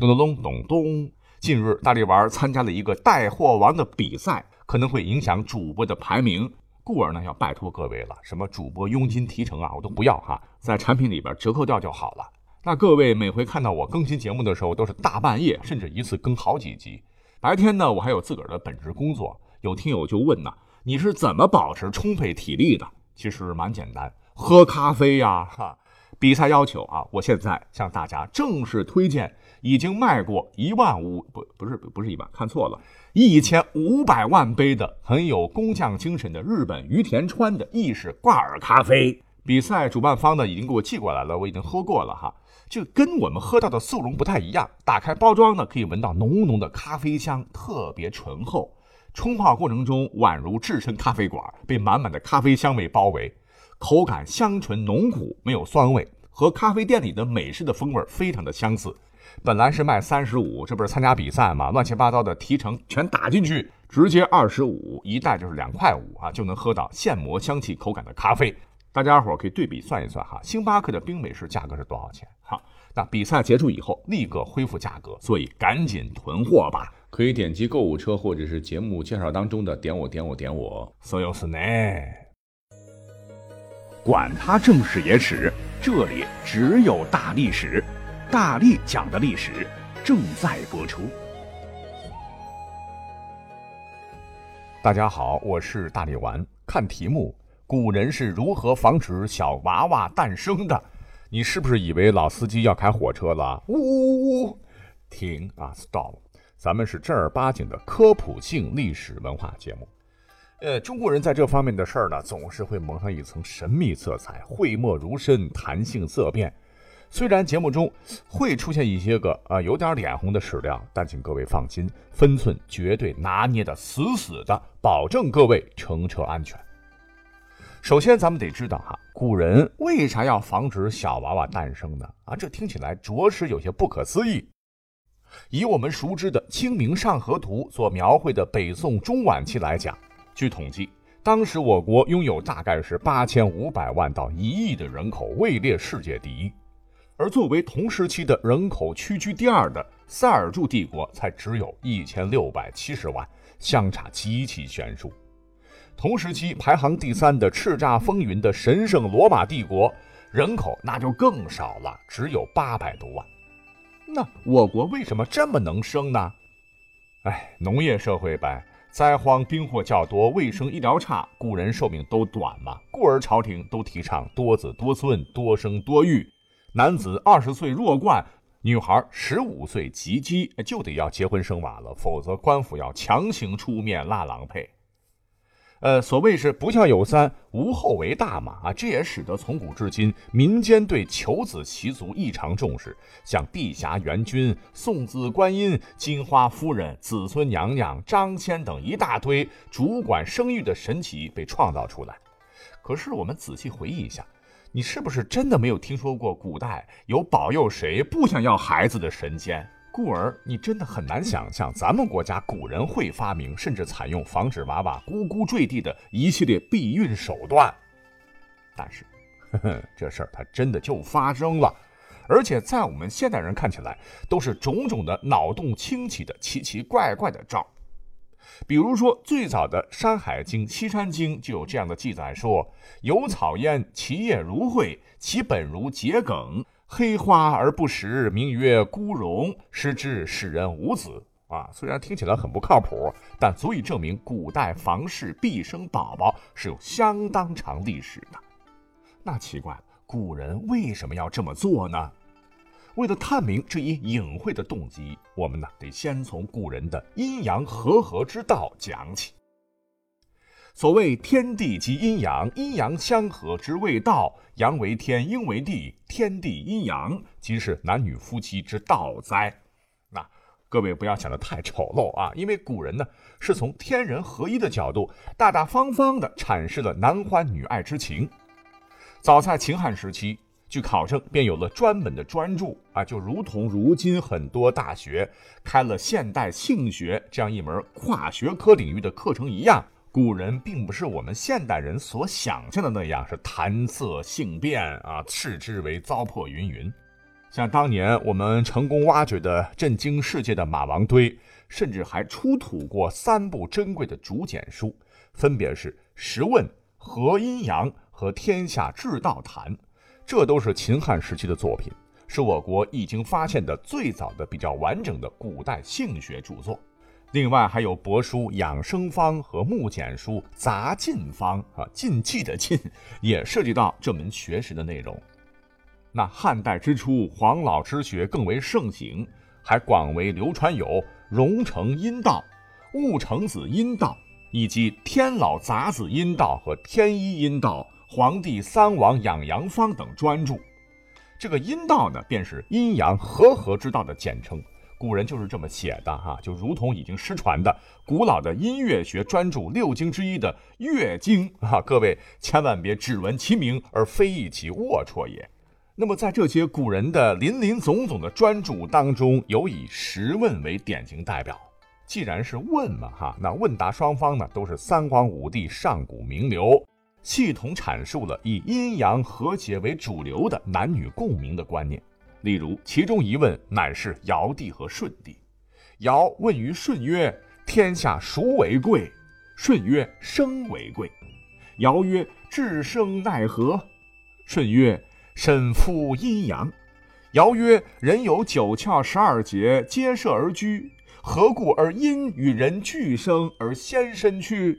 咚咚咚咚咚。近日，大力丸参加了一个带货王的比赛，可能会影响主播的排名，故而呢，要拜托各位了，什么主播佣金提成啊，我都不要哈，在产品里边折扣掉就好了。那各位每回看到我更新节目的时候，都是大半夜，甚至一次更好几集。白天呢，我还有自个儿的本职工作。有听友就问呢，你是怎么保持充沛体力的？其实蛮简单，喝咖啡呀，哈。比赛要求啊，我现在向大家正式推荐已经卖过一万五不不是不是一万，看错了，一千五百万杯的很有工匠精神的日本于田川的意式挂耳咖啡。比赛主办方呢已经给我寄过来了，我已经喝过了哈，就跟我们喝到的速溶不太一样。打开包装呢，可以闻到浓浓的咖啡香，特别醇厚。冲泡过程中宛如置身咖啡馆，被满满的咖啡香味包围。口感香醇浓苦，没有酸味，和咖啡店里的美式的风味非常的相似。本来是卖三十五，这不是参加比赛嘛？乱七八糟的提成全打进去，直接二十五一袋就是两块五啊，就能喝到现磨香气口感的咖啡。大家伙儿可以对比算一算哈，星巴克的冰美式价格是多少钱？哈，那比赛结束以后立刻恢复价格，所以赶紧囤货吧。可以点击购物车或者是节目介绍当中的点我点我点我。所有是呢。管他正史野史，这里只有大历史，大力讲的历史正在播出。大家好，我是大力丸。看题目，古人是如何防止小娃娃诞生的？你是不是以为老司机要开火车了？呜呜呜！停啊，stop！咱们是正儿八经的科普性历史文化节目。呃，中国人在这方面的事儿呢，总是会蒙上一层神秘色彩，讳莫如深，谈性色变。虽然节目中会出现一些个啊有点脸红的史料，但请各位放心，分寸绝对拿捏的死死的，保证各位乘车安全。首先，咱们得知道哈，古人为啥要防止小娃娃诞生呢？啊，这听起来着实有些不可思议。以我们熟知的《清明上河图》所描绘的北宋中晚期来讲。据统计，当时我国拥有大概是八千五百万到一亿的人口，位列世界第一。而作为同时期的人口屈居第二的塞尔柱帝国，才只有一千六百七十万，相差极其悬殊。同时期排行第三的叱咤风云的神圣罗马帝国，人口那就更少了，只有八百多万。那我国为什么这么能生呢？哎，农业社会呗。灾荒兵祸较多，卫生医疗差，故人寿命都短嘛，故而朝廷都提倡多子多孙、多生多育。男子二十岁弱冠，女孩十五岁及笄，就得要结婚生娃了，否则官府要强行出面拉郎配。呃，所谓是不孝有三，无后为大嘛啊，这也使得从古至今民间对求子习俗异常重视，像碧霞元君、送子观音、金花夫人、子孙娘娘、张骞等一大堆主管生育的神奇被创造出来。可是我们仔细回忆一下，你是不是真的没有听说过古代有保佑谁不想要孩子的神仙？故而，你真的很难想象咱们国家古人会发明甚至采用防止娃娃咕咕坠地的一系列避孕手段。但是，呵呵，这事儿它真的就发生了，而且在我们现代人看起来，都是种种的脑洞清奇的奇奇怪怪的招。比如说，最早的《山海经·西山经》就有这样的记载：说有草焉，其叶如蕙，其本如桔梗。黑花而不实，名曰孤荣，失之使人无子。啊，虽然听起来很不靠谱，但足以证明古代房事必生宝宝是有相当长历史的。那奇怪，古人为什么要这么做呢？为了探明这一隐晦的动机，我们呢得先从古人的阴阳和合之道讲起。所谓天地即阴阳，阴阳相合之谓道。阳为天，阴为地，天地阴阳，即是男女夫妻之道哉。那各位不要想得太丑陋啊，因为古人呢是从天人合一的角度，大大方方的阐释了男欢女爱之情。早在秦汉时期，据考证便有了专门的专著啊，就如同如今很多大学开了现代性学这样一门跨学科领域的课程一样。古人并不是我们现代人所想象的那样，是谈色性变啊，视之为糟粕云云。像当年我们成功挖掘的震惊世界的马王堆，甚至还出土过三部珍贵的竹简书，分别是《十问》《和阴阳》和《天下至道谈》，这都是秦汉时期的作品，是我国已经发现的最早的比较完整的古代性学著作。另外还有帛书《养生方》和木简书《杂禁方》啊，禁忌的禁也涉及到这门学识的内容。那汉代之初，黄老之学更为盛行，还广为流传有荣成阴道、戊成子阴道，以及天老杂子阴道和天一阴道、黄帝三王养阳方等专著。这个阴道呢，便是阴阳和合之道的简称。古人就是这么写的哈，就如同已经失传的古老的音乐学专著六经之一的《乐经》啊，各位千万别只闻其名而非议其龌龊也。那么在这些古人的林林总总的专著当中，有以《时问》为典型代表。既然是问嘛哈，那问答双方呢都是三皇五帝上古名流，系统阐述了以阴阳和谐为主流的男女共鸣的观念。例如，其中一问乃是尧帝和舜帝。尧问于舜曰：“天下孰为贵？”舜曰：“生为贵。”尧曰：“至生奈何？”舜曰：“身夫阴阳。”尧曰：“人有九窍十二节，皆摄而居，何故而阴与人俱生而先身躯？”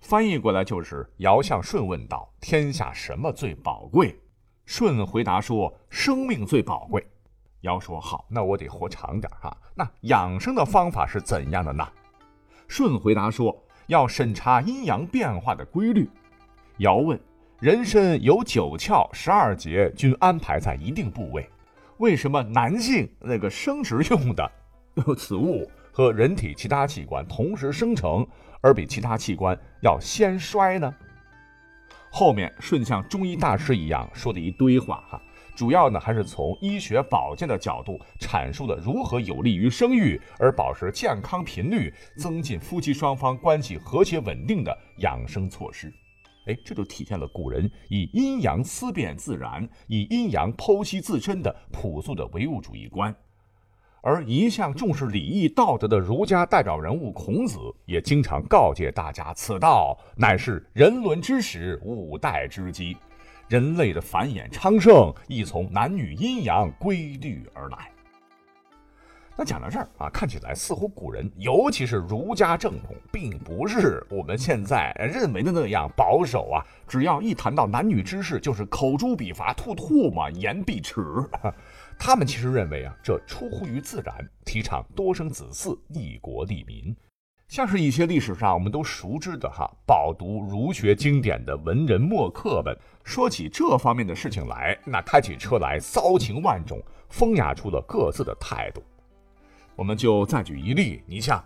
翻译过来就是：尧向舜问道：“天下什么最宝贵？”舜回答说：“生命最宝贵。”尧说：“好，那我得活长点哈。那养生的方法是怎样的呢？”舜回答说：“要审查阴阳变化的规律。”尧问：“人身有九窍十二节，均安排在一定部位，为什么男性那个生殖用的 此物和人体其他器官同时生成，而比其他器官要先衰呢？”后面顺像中医大师一样说的一堆话哈，主要呢还是从医学保健的角度阐述了如何有利于生育而保持健康频率、增进夫妻双方关系和谐稳定的养生措施。哎，这就体现了古人以阴阳思辨自然、以阴阳剖析自身的朴素的唯物主义观。而一向重视礼义道德的儒家代表人物孔子，也经常告诫大家：此道乃是人伦之始，五代之基。人类的繁衍昌盛，亦从男女阴阳规律而来。那讲到这儿啊，看起来似乎古人，尤其是儒家正统，并不是我们现在认为的那样保守啊。只要一谈到男女之事，就是口诛笔伐、吐唾沫、言必耻。他们其实认为啊，这出乎于自然，提倡多生子嗣、利国利民。像是一些历史上我们都熟知的哈，饱读儒学经典的文人墨客们，说起这方面的事情来，那开起车来骚情万种，风雅出了各自的态度。我们就再举一例，你像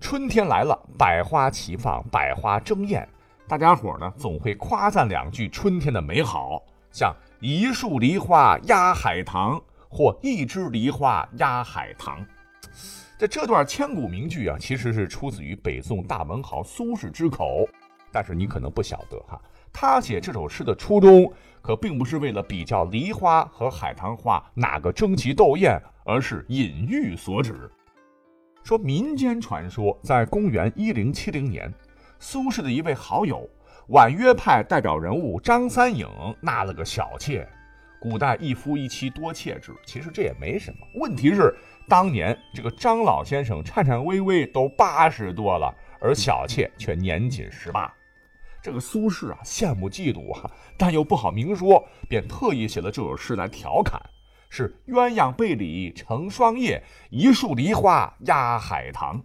春天来了，百花齐放，百花争艳，大家伙呢总会夸赞两句春天的美好，像一树梨花压海棠。或一枝梨花压海棠，这这段千古名句啊，其实是出自于北宋大文豪苏轼之口。但是你可能不晓得哈，他写这首诗的初衷可并不是为了比较梨花和海棠花哪个争奇斗艳，而是隐喻所指。说民间传说，在公元一零七零年，苏轼的一位好友，婉约派代表人物张三影纳了个小妾。古代一夫一妻多妾制，其实这也没什么。问题是，当年这个张老先生颤颤巍巍都八十多了，而小妾却年仅十八。这个苏轼啊，羡慕嫉妒啊，但又不好明说，便特意写了这首诗来调侃：是鸳鸯被里成双夜，一树梨花压海棠。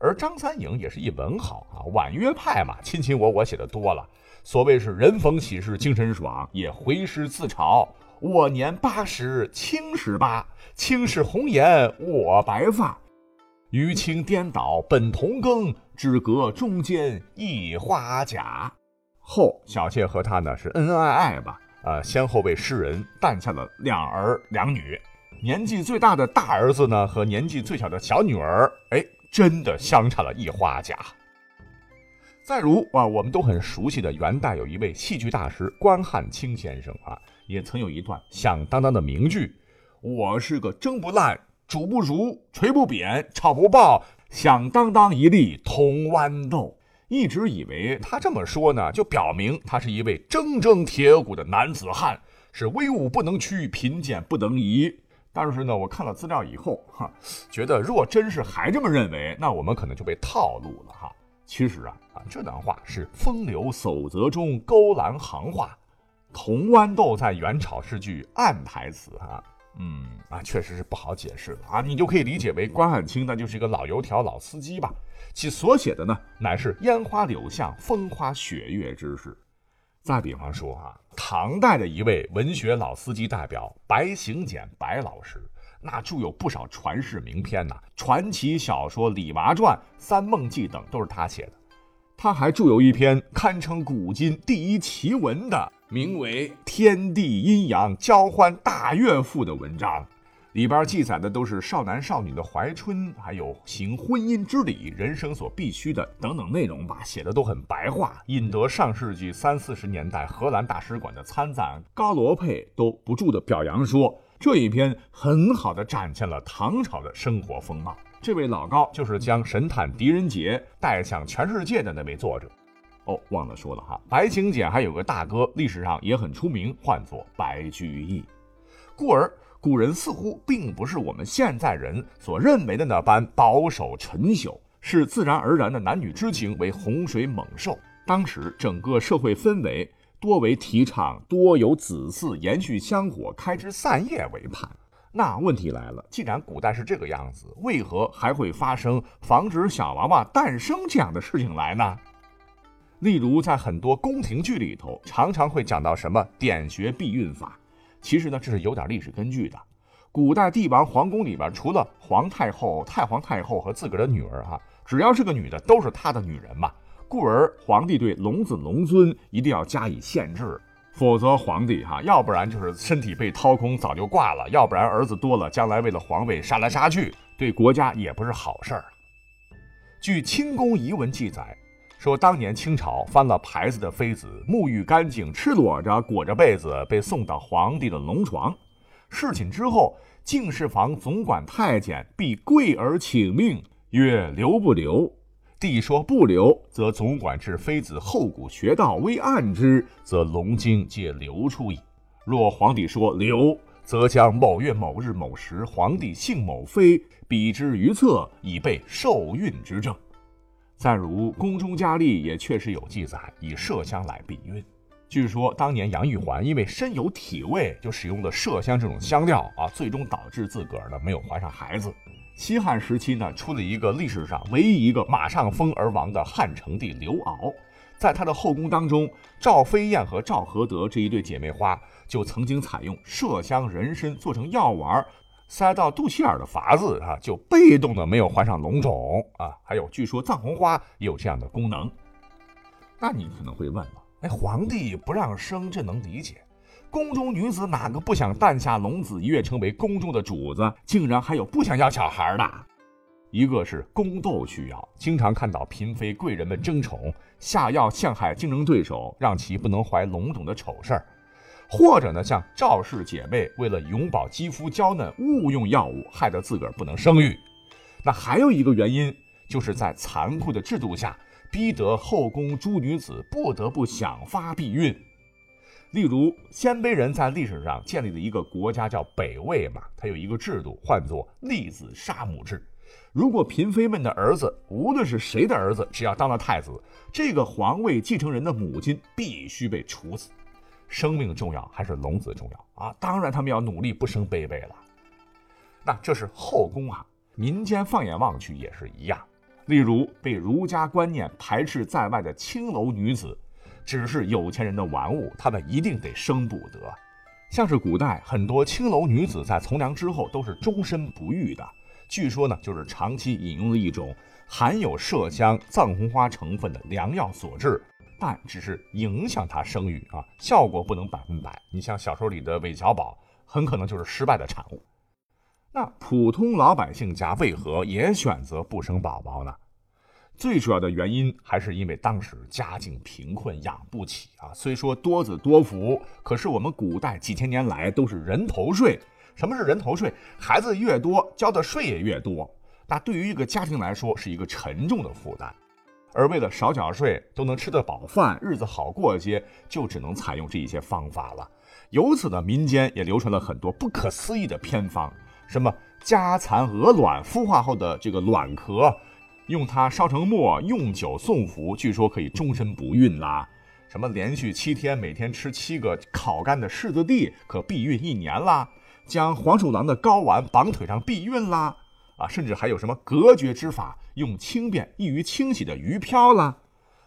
而张三影也是一文豪啊，婉约派嘛，卿卿我我写的多了。所谓是人逢喜事精神爽，也回诗自嘲。我年八十青十八，青是红颜我白发，余情颠倒本同庚，只隔中间一花甲。后小妾和他呢是恩恩爱爱吧，呃，先后为诗人诞下了两儿两女。年纪最大的大儿子呢和年纪最小的小女儿，哎，真的相差了一花甲。再如啊，我们都很熟悉的元代有一位戏剧大师关汉卿先生啊，也曾有一段响当当的名句：“我是个蒸不烂、煮不熟、捶不扁、炒不爆、响当当一粒铜豌豆。一直以为他这么说呢，就表明他是一位铮铮铁骨的男子汉，是威武不能屈、贫贱不能移。但是呢，我看了资料以后，哈，觉得若真是还这么认为，那我们可能就被套路了哈。其实啊啊，这段话是风流守则中勾栏行话，铜豌豆在元朝是句暗台词啊。嗯啊，确实是不好解释的啊，你就可以理解为关汉卿那就是一个老油条、老司机吧。其所写的呢，乃是烟花柳巷、风花雪月之事。再比方说啊，唐代的一位文学老司机代表白行简白老师，那著有不少传世名篇呐，传奇小说《李娃传》《三梦记》等都是他写的。他还著有一篇堪称古今第一奇文的。名为《天地阴阳交欢大乐赋》的文章，里边记载的都是少男少女的怀春，还有行婚姻之礼、人生所必须的等等内容吧，写的都很白话，引得上世纪三四十年代荷兰大使馆的参赞高罗佩都不住的表扬说，这一篇很好的展现了唐朝的生活风貌。这位老高就是将神探狄仁杰带向全世界的那位作者。哦，忘了说了哈，白景简还有个大哥，历史上也很出名，唤作白居易。故而古人似乎并不是我们现在人所认为的那般保守陈朽，视自然而然的男女之情为洪水猛兽。当时整个社会氛围多为提倡多有子嗣，延续香火，开枝散叶为盼。那问题来了，既然古代是这个样子，为何还会发生防止小娃娃诞生这样的事情来呢？例如，在很多宫廷剧里头，常常会讲到什么点穴避孕法。其实呢，这是有点历史根据的。古代帝王皇宫里边，除了皇太后、太皇太后和自个儿的女儿哈，只要是个女的，都是他的女人嘛。故而皇帝对龙子龙孙一定要加以限制，否则皇帝哈，要不然就是身体被掏空早就挂了，要不然儿子多了，将来为了皇位杀来杀去，对国家也不是好事儿。据清宫遗文记载。说当年清朝翻了牌子的妃子沐浴干净，赤裸着裹着被子被送到皇帝的龙床。侍寝之后，敬事房总管太监必跪而请命，曰：“留不留？”帝说：“不留，则总管至妃子后骨穴道微按之，则龙精皆流出矣。若皇帝说留，则将某月某日某时皇帝姓某妃，比之于侧，以备受孕之证。”再如宫中佳丽也确实有记载，以麝香来避孕。据说当年杨玉环因为身有体味，就使用了麝香这种香料啊，最终导致自个儿呢没有怀上孩子。西汉时期呢，出了一个历史上唯一一个马上封而亡的汉成帝刘骜，在他的后宫当中，赵飞燕和赵合德这一对姐妹花就曾经采用麝香人参做成药丸。塞到肚脐眼的法子啊，就被动的没有患上龙种啊。还有，据说藏红花有这样的功能。那你可能会问了，哎，皇帝不让生，这能理解。宫中女子哪个不想诞下龙子，一跃成为宫中的主子？竟然还有不想要小孩的。一个是宫斗需要，经常看到嫔妃贵人们争宠，下药陷害竞争对手，让其不能怀龙种的丑事儿。或者呢，像赵氏姐妹为了永葆肌肤娇嫩，误用药物，害得自个儿不能生育。那还有一个原因，就是在残酷的制度下，逼得后宫诸女子不得不想发避孕。例如，鲜卑人在历史上建立的一个国家叫北魏嘛，它有一个制度，唤作立子杀母制。如果嫔妃们的儿子，无论是谁的儿子，只要当了太子，这个皇位继承人的母亲必须被处死。生命重要还是龙子重要啊？当然，他们要努力不生贝贝了。那这是后宫啊，民间放眼望去也是一样。例如，被儒家观念排斥在外的青楼女子，只是有钱人的玩物，他们一定得生不得。像是古代很多青楼女子在从良之后都是终身不育的，据说呢，就是长期饮用了一种含有麝香、藏红花成分的良药所致。但只是影响她生育啊，效果不能百分百。你像小说里的韦小宝，很可能就是失败的产物。那普通老百姓家为何也选择不生宝宝呢？最主要的原因还是因为当时家境贫困，养不起啊。虽说多子多福，可是我们古代几千年来都是人头税，什么是人头税？孩子越多，交的税也越多。那对于一个家庭来说，是一个沉重的负担。而为了少缴税，都能吃得饱饭，日子好过一些，就只能采用这一些方法了。由此呢，民间也流传了很多不可思议的偏方，什么家蚕鹅卵孵化后的这个卵壳，用它烧成末，用酒送服，据说可以终身不孕啦。什么连续七天每天吃七个烤干的柿子蒂，可避孕一年啦。将黄鼠狼的睾丸绑腿上避孕啦。啊，甚至还有什么隔绝之法，用轻便易于清洗的鱼漂啦。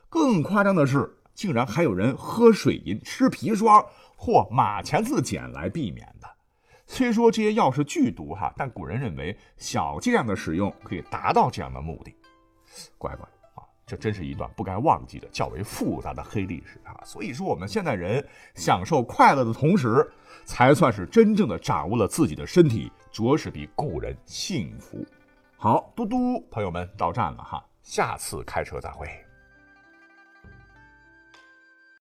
更夸张的是，竟然还有人喝水银、吃砒霜或马钱子碱来避免的。虽说这些药是剧毒哈，但古人认为小剂量的使用可以达到这样的目的。乖乖啊，这真是一段不该忘记的较为复杂的黑历史啊！所以说，我们现代人享受快乐的同时，才算是真正的掌握了自己的身体。着实比古人幸福。好，嘟嘟，朋友们到站了哈，下次开车再会。